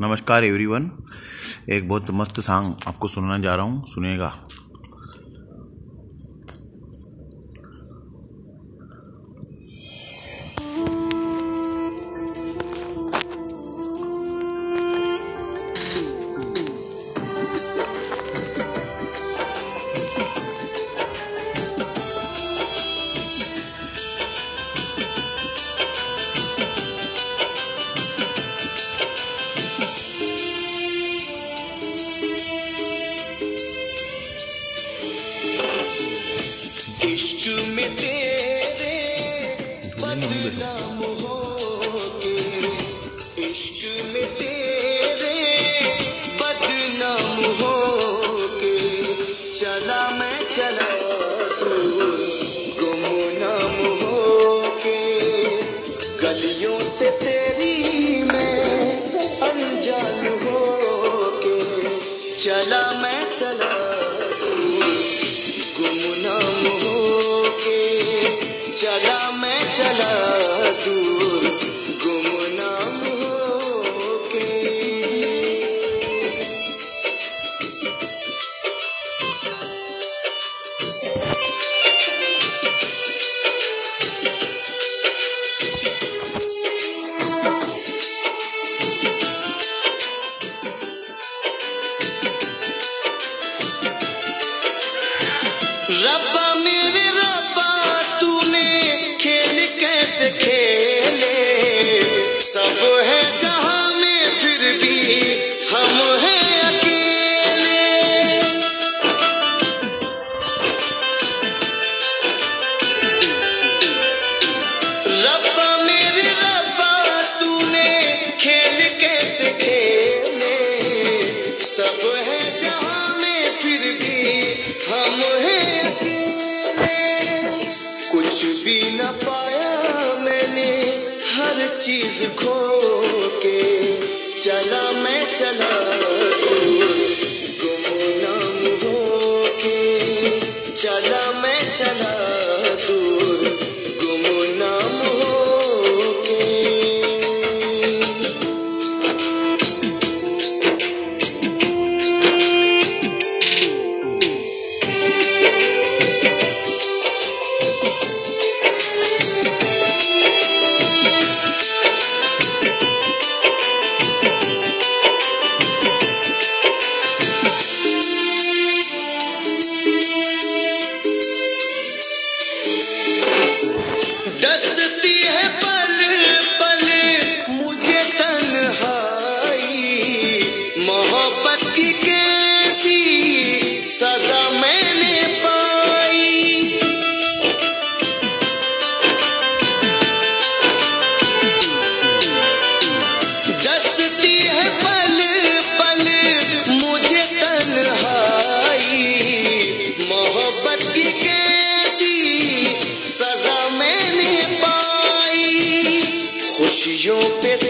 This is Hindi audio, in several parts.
नमस्कार एवरीवन एक बहुत मस्त सांग आपको सुनाने जा रहा हूँ सुनिएगा इश्क में तेरे बदनाम हो के चला मैं सब है जहाँ में फिर भी हम हैं अकेले। रब्बा मेरे हर चीज़ खो के चला मैं चला गुमनाम मिलती है beijou, perdeu.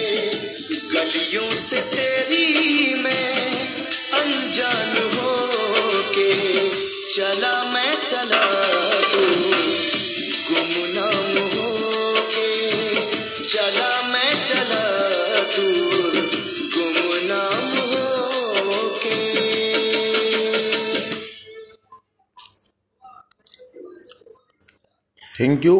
हो के चला मैं चला चला मैं के थैंक यू